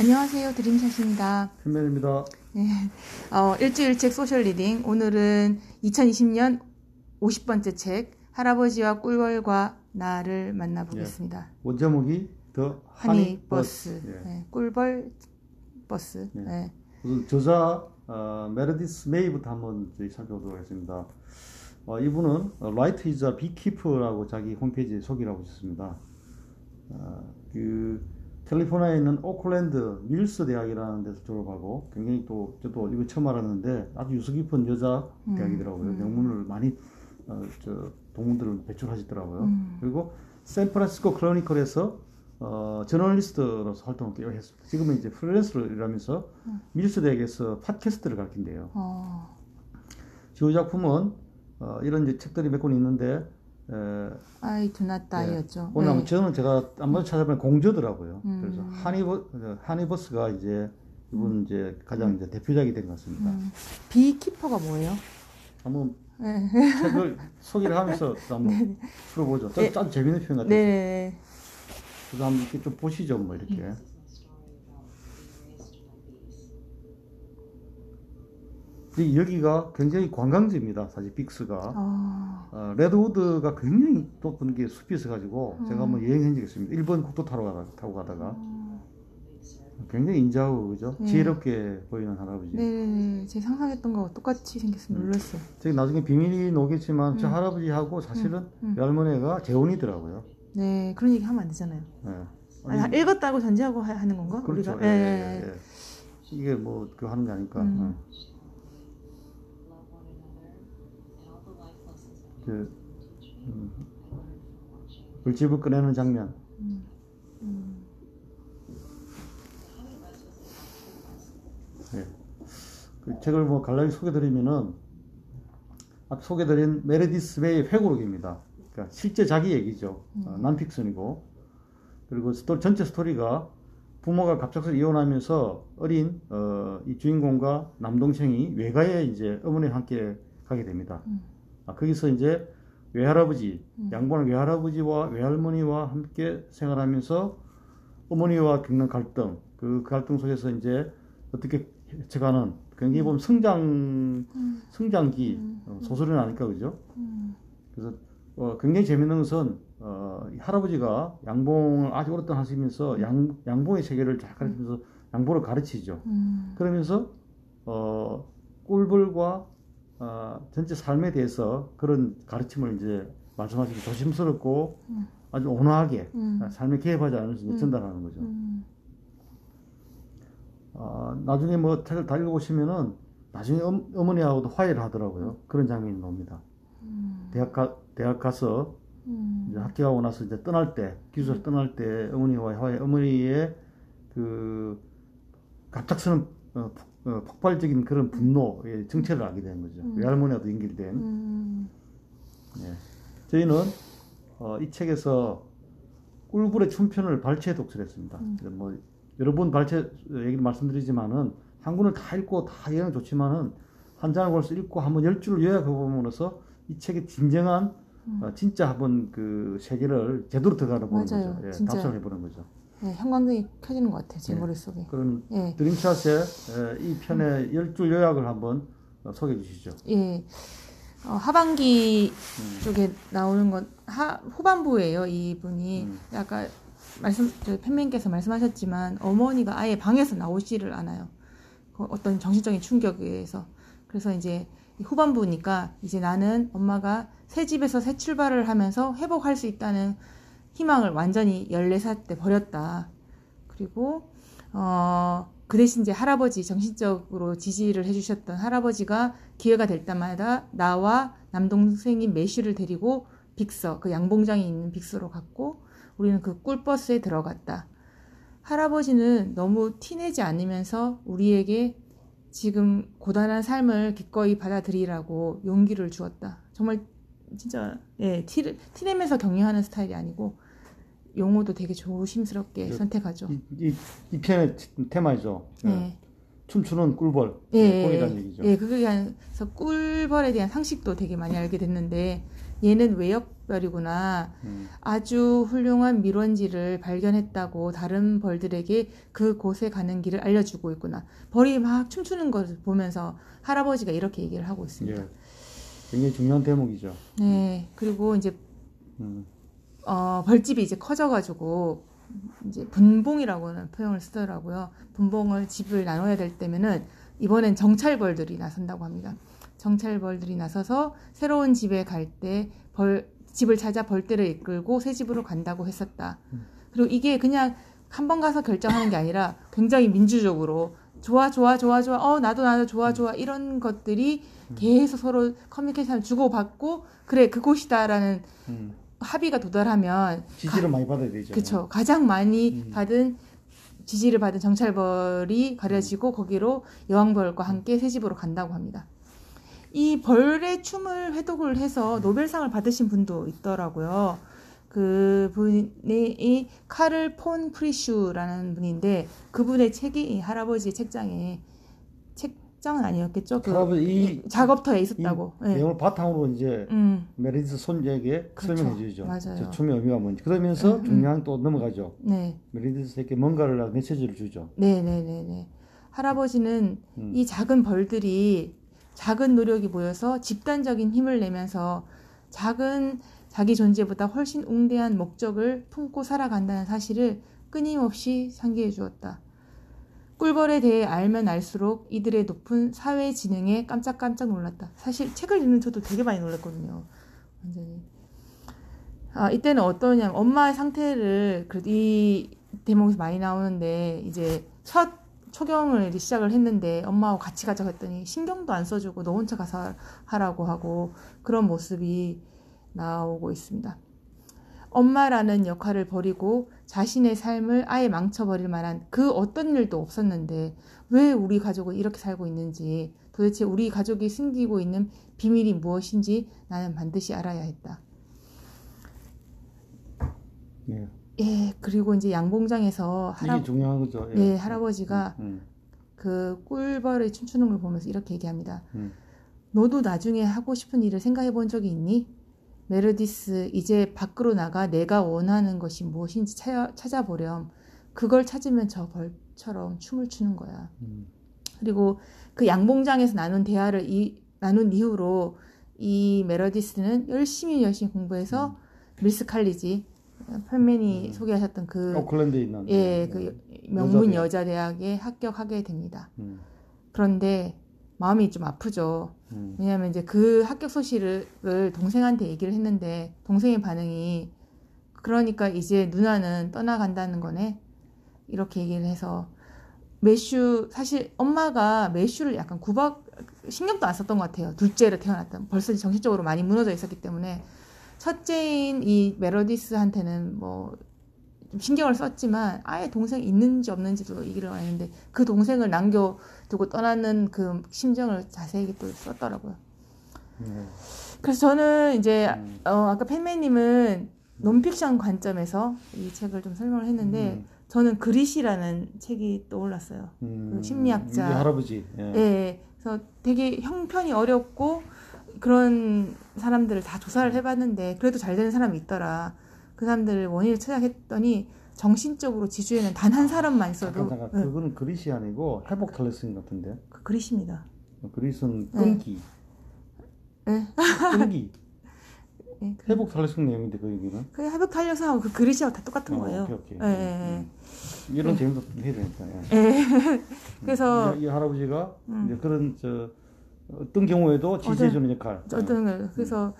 안녕하세요. 드림샷입니다. 편면입니다. 네. 어, 일주 일책 social reading. 오늘은 2020년 50번째 책, 할아버지와 꿀벌과 나를 만나보겠습니다. 원제목이 The Honey Bus. 예. 네, 꿀벌 버스. 예. 네. 우선 저자 어, 메르디스 메이부터 한번 저희 살펴보도록 하겠습니다. 어, 이분은 writer이자 beekeeper라고 자기 홈페이지에 소개를 하고 있습니다. 어, 그 캘리포니아에 있는 오클랜드 밀스 대학이라는 데서 졸업하고 굉장히 또 저도 이거 처음 알았는데 아주 유서 깊은 여자 음, 대학이더라고요. 음. 명문을 많이 어, 저 동문들을 배출하시더라고요. 음. 그리고 샌프란시스코 크로니클에서 어, 저널리스트로서 활동을 꽤 했습니다. 지금은 이제 프리랜서로 일하면서 음. 밀스 대학에서 팟캐스트를 가르친대요. 어, 주요 작품은 어, 이런 이제 책들이 몇 권 있는데 not die였죠. 네. 오늘 네. 저는 제가 한번 찾아보면 공저더라고요. 음. 그래서 하니버 어, 하니버스가 이제 이분 이제 가장 이제 대표작이 된 것 같습니다. 음. 비키퍼가 뭐예요? 한번 네. 책을 소개를 하면서 또 한번 풀어보죠. 좀, 네. 좀 재밌는 표현 같아요. 네. 그래서 한번 이렇게 좀 보시죠, 뭐 이렇게. 여기가 굉장히 관광지입니다. 사실 빅스가 어, 어, 레드우드가 굉장히 높은 게 숲이 있어가지고 제가 한번 여행한 적이 있습니다. 일본 국도 타러 가다, 타고 가다가 굉장히 인자하고 그죠? 네. 지혜롭게 보이는 할아버지. 네. 제 상상했던 거와 똑같이 생겼어. 음. 놀랐어요. 저기 나중에 비밀이 나오겠지만 저 할아버지하고 사실은 음. 외할머니가 재혼이더라고요. 네. 그런 얘기 하면 안 되잖아요. 예. 아, 읽었다고 전제하고 하- 하는 건가? 그렇죠. 우리가? 예, 예, 예, 예. 예. 이게 뭐 그 하는 게 아니까. 음. 예. 그 음, 물집을 꺼내는 장면. 예. 그 책을 뭐 간략히 소개드리면은 앞 소개드린 메르디스 베이의 회고록입니다. 그러니까 실제 자기 얘기죠. 어, 난픽션이고 그리고 스토 전체 스토리가 부모가 갑작스레 이혼하면서 어린 어, 이 주인공과 남동생이 외가에 이제 어머니와 함께 가게 됩니다. 아, 거기서 이제 외할아버지, 양반의 외할아버지와 외할머니와 함께 생활하면서 어머니와 겪는 갈등, 그 갈등 속에서 이제 어떻게 헤쳐가는 굉장히 보면 성장, 성장기 어, 소설은 아닐까 그죠? 그래서 어, 굉장히 재밌는 것은 어, 이 할아버지가 양봉을 아주 오랫동안 하시면서 양, 양봉의 세계를 잘 가르치면서 양봉을 가르치죠. 음, 그러면서 어, 꿀벌과 어, 전체 삶에 대해서 그런 가르침을 이제 말씀하시기 조심스럽고 아주 온화하게 음. 아, 삶에 개입하지 않으면서 이제 전달하는 거죠. 음, 아, 나중에 뭐 책을 다 읽어보시면은 나중에 어, 어머니하고도 화해를 하더라고요. 그런 장면이 나옵니다. 대학 가, 대학 가서 음, 이제 학교하고 나서 이제 떠날 때, 기숙사 떠날 때 어머니와 화해, 어머니의 그 갑작스런 어, 폭- 어, 폭발적인 그런 분노의 정체를 알게 되는 거죠. 외할머니와도 연결된. 음, 예. 저희는 어, 이 책에서 꿀불의 춘편을 발췌 독서를 했습니다. 그래서 뭐 여러 번 발췌 얘기를 말씀드리지만은 한 권을 다 읽고 다 여행 좋지만은 한 장을 벌써 읽고 한번 열 줄을 요약해 보면서 이 책의 진정한 어, 진짜 한번 그 세계를 제대로 들어가는 보는. 거죠. 예, 진짜. 답사를 해보는 거죠. 네, 형광등이 켜지는 것 같아요. 제 네. 머릿속에. 그런 예. 드림샷의 에, 이 편의 열 줄 요약을 한번 어, 소개해 주시죠. 예. 어, 하반기 쪽에 나오는 건 하, 후반부예요. 이분이 음. 아까 말씀 저희 팬님께서 말씀하셨지만 어머니가 아예 방에서 나오지를 않아요. 그 어떤 정신적인 충격에 의해서 그래서 이제 이 후반부니까 이제 나는 엄마가 새 집에서 새 출발을 하면서 회복할 수 있다는 희망을 완전히 14살 때 버렸다. 그리고 어, 그 대신 이제 할아버지 정신적으로 지지를 해주셨던 할아버지가 기회가 될 때마다 나와 남동생인 매슈를 데리고 빅서 그 양봉장이 있는 빅서로 갔고 우리는 그 꿀버스에 들어갔다. 할아버지는 너무 티내지 않으면서 우리에게 지금 고단한 삶을 기꺼이 받아들이라고 용기를 주었다. 정말 진짜 예 티를 티내면서 격려하는 스타일이 아니고 용어도 되게 조심스럽게 그- 선택하죠. 이, 이, 이 편의 테마이죠. 예. 네. 춤추는 꿀벌. 예, 예, 예, 꿀이라는 예. 얘기죠. 예, 그게 그래서 꿀벌에 대한 상식도 되게 많이 알게 됐는데 얘는 외역 특별이구나. 음. 아주 훌륭한 밀원지를 발견했다고 다른 벌들에게 그 곳에 가는 길을 알려주고 있구나. 벌이 막 춤추는 것을 보면서 할아버지가 이렇게 얘기를 하고 있습니다. 예. 굉장히 중요한 대목이죠. 네. 그리고 이제 음. 어, 벌집이 이제 커져가지고 이제 분봉이라고는 표현을 쓰더라고요. 분봉을 집을 나눠야 될 때면은 이번엔 정찰벌들이 나선다고 합니다. 정찰벌들이 나서서 새로운 집에 갈 때 벌 집을 찾아 벌떼를 이끌고 새 집으로 간다고 했었다. 그리고 이게 그냥 한 번 가서 결정하는 게 아니라 굉장히 민주적으로 좋아 좋아 좋아 좋아 어 나도 나도 좋아 좋아 이런 것들이 계속 서로 커뮤니케이션 주고받고 그래 그곳이다라는 음. 합의가 도달하면 지지를 많이 받아야 되죠. 그쵸 가장 많이 음. 받은 지지를 받은 정찰벌이 가려지고 거기로 여왕벌과 함께 새 집으로 간다고 합니다. 이 벌의 춤을 해독을 해서 노벨상을 받으신 분도 있더라고요. 그 분이 이 카를 폰 프리슈라는 분인데 그분의 책이 이 할아버지 책장에 책장은 아니었겠죠? 그 할아버지 이- 이 작업터에 있었다고. 이 네. 내용을 바탕으로 이제 음, 메리디스 손자에게 그렇죠. 설명해 주죠. 맞아요. 저 춤의 의미가 뭔지. 그러면서 음, 음. 중요한 또 넘어가죠. 네. 메리디스에게 뭔가를 메시지를 주죠. 네네네네. 할아버지는 음. 이 작은 벌들이 작은 노력이 모여서 집단적인 힘을 내면서 작은 자기 존재보다 훨씬 웅대한 목적을 품고 살아간다는 사실을 끊임없이 상기해 주었다. 꿀벌에 대해 알면 알수록 이들의 높은 사회 지능에 깜짝깜짝 놀랐다. 사실 책을 읽는 저도 되게 많이 놀랐거든요. 완전히. 아, 이때는 어떠냐면 엄마의 상태를 그래도 이 대목에서 많이 나오는데 이제 첫 초경을 시작을 했는데 엄마하고 같이 가자고 했더니 신경도 안 써주고 너 혼자 가서 하라고 하고 그런 모습이 나오고 있습니다. 엄마라는 역할을 버리고 자신의 삶을 아예 망쳐버릴 만한 그 어떤 일도 없었는데 왜 우리 가족은 이렇게 살고 있는지 도대체 우리 가족이 숨기고 있는 비밀이 무엇인지 나는 반드시 알아야 했다. 예. 예, 그리고 이제 양봉장에서 이게 할아, 중요한 거죠. 예. 예, 할아버지가 음, 그 꿀벌이 춤추는 걸 보면서 이렇게 얘기합니다. 음. 너도 나중에 하고 싶은 일을 생각해 본 적이 있니? 메르디스, 이제 밖으로 나가 내가 원하는 것이 무엇인지 찾아, 찾아보렴. 그걸 찾으면 저 벌처럼 춤을 추는 거야. 음. 그리고 그 양봉장에서 나눈 대화를 이, 나눈 이후로 이 메러디스는 열심히 열심히 공부해서 밀스 칼리지, 펠맨이 음. 소개하셨던 그, 오클랜드에 있는 예, 그 명문 여자 대학. 여자 대학에 합격하게 됩니다. 음, 그런데 마음이 좀 아프죠. 음. 왜냐하면 이제 그 합격 소식을 동생한테 얘기를 했는데 동생의 반응이 그러니까 이제 누나는 떠나간다는 거네 이렇게 얘기를 해서 매슈 사실 엄마가 매슈를 약간 구박 신경도 안 썼던 것 같아요 둘째로 태어났던 벌써 정신적으로 많이 무너져 있었기 때문에 첫째인 이 메로디스한테는 뭐 좀 신경을 썼지만 아예 동생이 있는지 없는지도 얘기를 안 했는데 그 동생을 남겨두고 떠나는 그 심정을 자세히 또 썼더라고요. 예. 그래서 저는 이제 음. 어, 아까 팬매님은 논픽션 관점에서 이 책을 좀 설명을 했는데 음. 저는 그릿이라는 책이 떠올랐어요. 음, 그 심리학자. 이게 할아버지. 예. 예. 그래서 되게 형편이 어렵고 그런 사람들을 다 조사를 해봤는데 그래도 잘 되는 사람이 있더라. 그 사람들을 원인을 찾아했더니 정신적으로 지주에는 단 한 사람만 있어도 잠깐 잠깐 예, 그거는 그릿이 아니고 회복 탈레슨 같은데. 그 그릿입니다. 그릿은 네. 끈기. 예. 끈기. 예, 그, 회복 탈레슨 내용인데 그 얘기는. 그 회복 탄력사하고 그 그릿이하고 다 똑같은 어, 거예요. 오케이 오케이. 예, 예, 음. 이런 재미도 해야 되니까. 예. 예. 그래서 이, 이 할아버지가 음. 이제 그런 저 어떤 경우에도 지지해주는 역할. 어떤 걸 그래서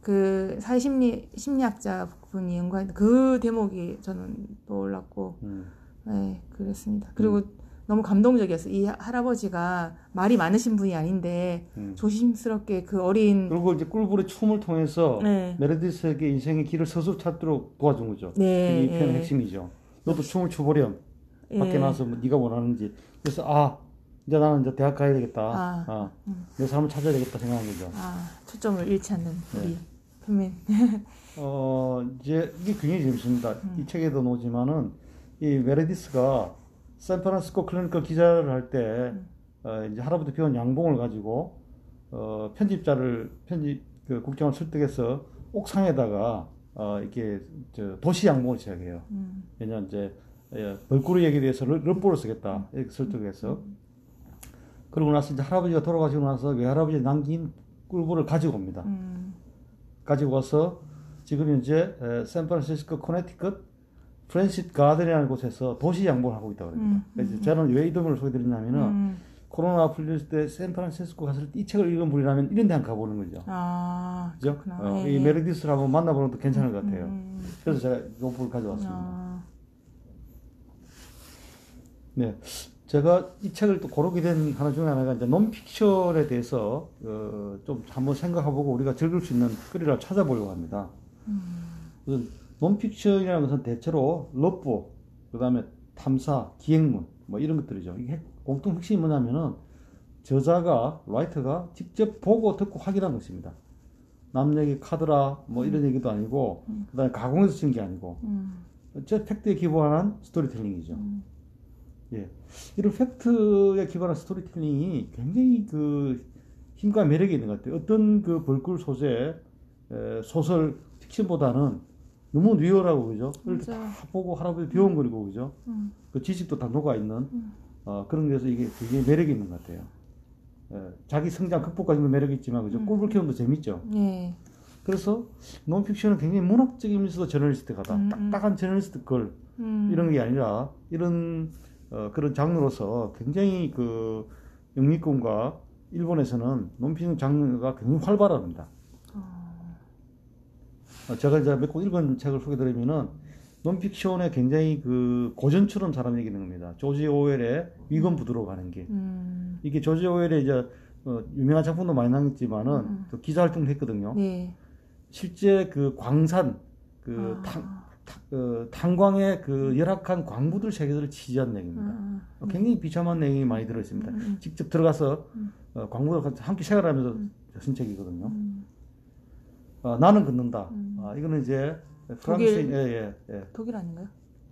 그 사회심리 심리학자 분이 연구한 그 대목이 저는 떠올랐고 음. 네 그랬습니다. 그리고 너무 감동적이었어요. 이 할아버지가 말이 많으신 분이 아닌데 음. 조심스럽게 그 어린 그리고 이제 꿀불의 춤을 통해서 네. 메르디스에게 인생의 길을 서서 찾도록 도와준 거죠. 네, 이 편의 예. 핵심이죠. 너도 춤을 춰보렴. 예. 밖에 나와서 뭐 네가 원하는지. 그래서 아 이제 나는 이제 대학 가야 되겠다. 아, 아, 음. 내 사람을 찾아야 되겠다 생각한 거죠. 아 초점을 잃지 않는 우리 네. 편민 어 이제 이게 굉장히 재밌습니다. 음. 이 책에도 나오지만은 이 메르디스가 샌프란시스코 클리니컬 기자를 할때 음. 어, 이제 할아버지 배운 양봉을 가지고 어, 편집자를 편집 그 국장을 설득해서 옥상에다가 어, 이렇게 저 도시 양봉을 시작해요. 음. 왜냐면 이제 예, 벌꿀 얘기에 대해서 르- 르포를 쓰겠다 이렇게 설득해서 그러고 나서 이제 할아버지가 돌아가시고 나서 외할아버지 남긴 꿀벌을 가지고 옵니다. 음. 가지고 와서 지금 에, 샌프란시스코 코네티컷 프렌드십 가든이라는 곳에서 도시 양봉을 하고 있다고 합니다. 음, 그래서 저는 왜 이 동을 소개드리냐면은 음. 코로나 풀렸을 때 샌프란시스코 갔을 때 이 책을 읽은 분이라면 이런 데 한번 가보는 거죠. 아, 그죠? 어, 예, 이 예. 메르디스를 한번 만나보는 것도 괜찮을 것 같아요. 음. 그래서 제가 이 부를 가져왔습니다. 아, 네. 제가 이 책을 또 고르게 된 하나 중에 하나가 이제 논픽션에 대해서 어, 좀 한번 생각해보고 우리가 즐길 수 있는 거리를 찾아보려고 합니다. 그래서 논픽션이라는 것은 대체로 르포, 그 다음에 탐사, 기행문, 뭐 이런 것들이죠. 이게 핵- 공통 핵심이 뭐냐면은 저자가, writer가 직접 보고 듣고 확인한 것입니다. 남 얘기 카더라, 뭐 이런 얘기도 아니고, 그 다음에 가공해서 쓴 게 아니고, 음. 저 fact에 기반한 storytelling이죠. 음. 예. 이런 fact에 기반한 storytelling이 굉장히 그 힘과 매력이 있는 것 같아요. 어떤 그 벌꿀 소재, 에, 소설, 픽션보다는 너무 리얼하고, 그죠? 맞아요. 다 보고 할아버지 비용거리고, 그죠? 음. 그 지식도 다 녹아 있는, 어, 그런 데서 이게 되게 매력이 있는 것 같아요. 예, 자기 성장 극복까지도 매력이 있지만, 그죠? 꿀벌 키우는 도 재밌죠? 예. 그래서 논픽션은 굉장히 문학적이면서도 저널리스트가다. 음, 음. 딱딱한 저널리스트 걸, 음. 이런 게 아니라 이런 어, 그런 장르로서 굉장히 그 영미권과 일본에서는 논픽션 장르가 굉장히 활발합니다. 어, 제가 이제 몇 권 읽은 책을 소개드리면은 논픽션에 굉장히 그 고전처럼 사람 얘기하는 겁니다. 조지 오웰의 위건 부두로 가는 길. 음. 이게 조지 오웰의 이제 어, 유명한 작품도 많이 남겼지만은 음. 또 기자 활동도 했거든요. 네. 실제 그 광산 그 아. 탄, 탄- 어, 탄광의 그 열악한 광부들 세계들을 취재한 내용입니다. 아, 어, 굉장히 비참한 내용이 많이 들어 있습니다. 음, 음. 직접 들어가서 어, 광부들과 함께 생활하면서 쓴 책이거든요. 음. 어, 나는 걷는다. 음. 아, 이거는 이제 독일. 프랑스인 예, 예, 예. 독일 아닌가요?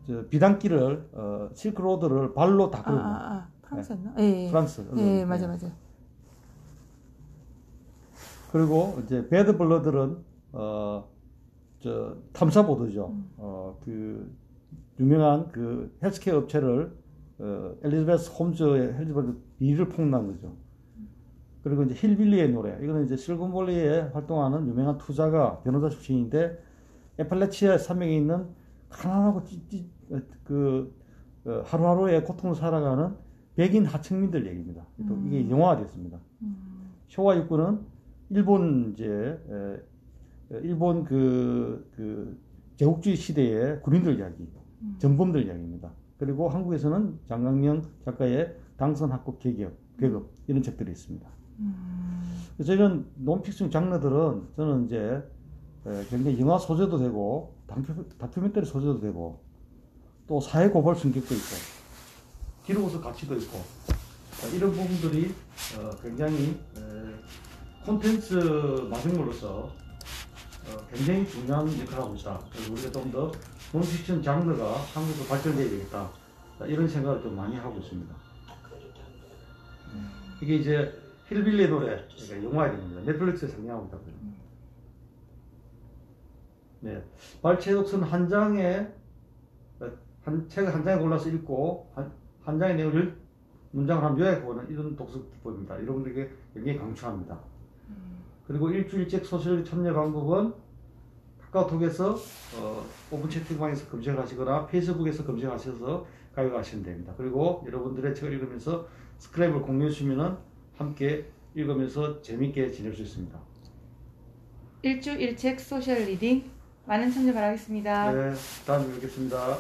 저 비단길을 어, 실크로드를 발로 다 아, 걷고 아, 아. 프랑스였나? 예. 예. 프랑스. 예, 어, 맞아, 예. 맞아. 그리고 이제 Bad Blood는 어, 저 탐사 보도죠. 음. 어, 그 유명한 그 헬스케어 업체를 어, 엘리자베스 홈즈의 헬스케어 비리를 폭로한 거죠. 그리고 이제 힐빌리의 노래. 이거는 이제 실리콘밸리에 활동하는 유명한 투자가 변호사 출신인데 에팔레치아 산맥에 있는 가난하고 찌, 찌, 어, 그 어, 하루하루의 고통을 살아가는 백인 하층민들 얘기입니다. 또 이게 영화가 됐습니다. 쇼와 육군은 일본 이제 에, 에, 일본 그, 그 제국주의 시대의 군인들 이야기, 전범들 이야기입니다. 그리고 한국에서는 장강영 작가의 당선 학급 계급, 계급 이런 책들이 있습니다. 그래서 논픽션 장르들은 저는 이제 에, 굉장히 영화 소재도 되고 다큐, 다큐 멘터리 소재도 되고 또 사회 고발 성격도 있고 기록으로서 가치도 있고 어, 이런 부분들이 어, 굉장히 에, 콘텐츠 마중물로서 어, 굉장히 중요한 역할을 하고 있다. 그래서 우리가 좀 더 논픽션 장르가 한국에서 발전돼야 되겠다. 자, 이런 생각을 좀 많이 하고 있습니다. 이게 이제 힐빌리 노래, 그러니까 영화에 됩니다. 넷플릭스에 상영하고 있다고요. 네. 발췌 독서는 한 장에, 어, 한, 책을 한 장에 골라서 읽고, 한, 한 장의 내용을 문장을 한번 요약해보는 이런 독서 기법입니다. 여러분들에게 굉장히 강추합니다. 그리고 일주일책 소설 참여 방법은 카카오톡에서 어, 오픈 채팅방에서 검색을 하시거나 페이스북에서 검색하셔서 가입하시면 됩니다. 그리고 여러분들의 책을 읽으면서 스크랩을 공유해 주시면 함께 읽으면서 재밌게 지낼 수 있습니다. 일주 일책 social reading 많은 참여 바라겠습니다. 네, 다음에 뵙겠습니다.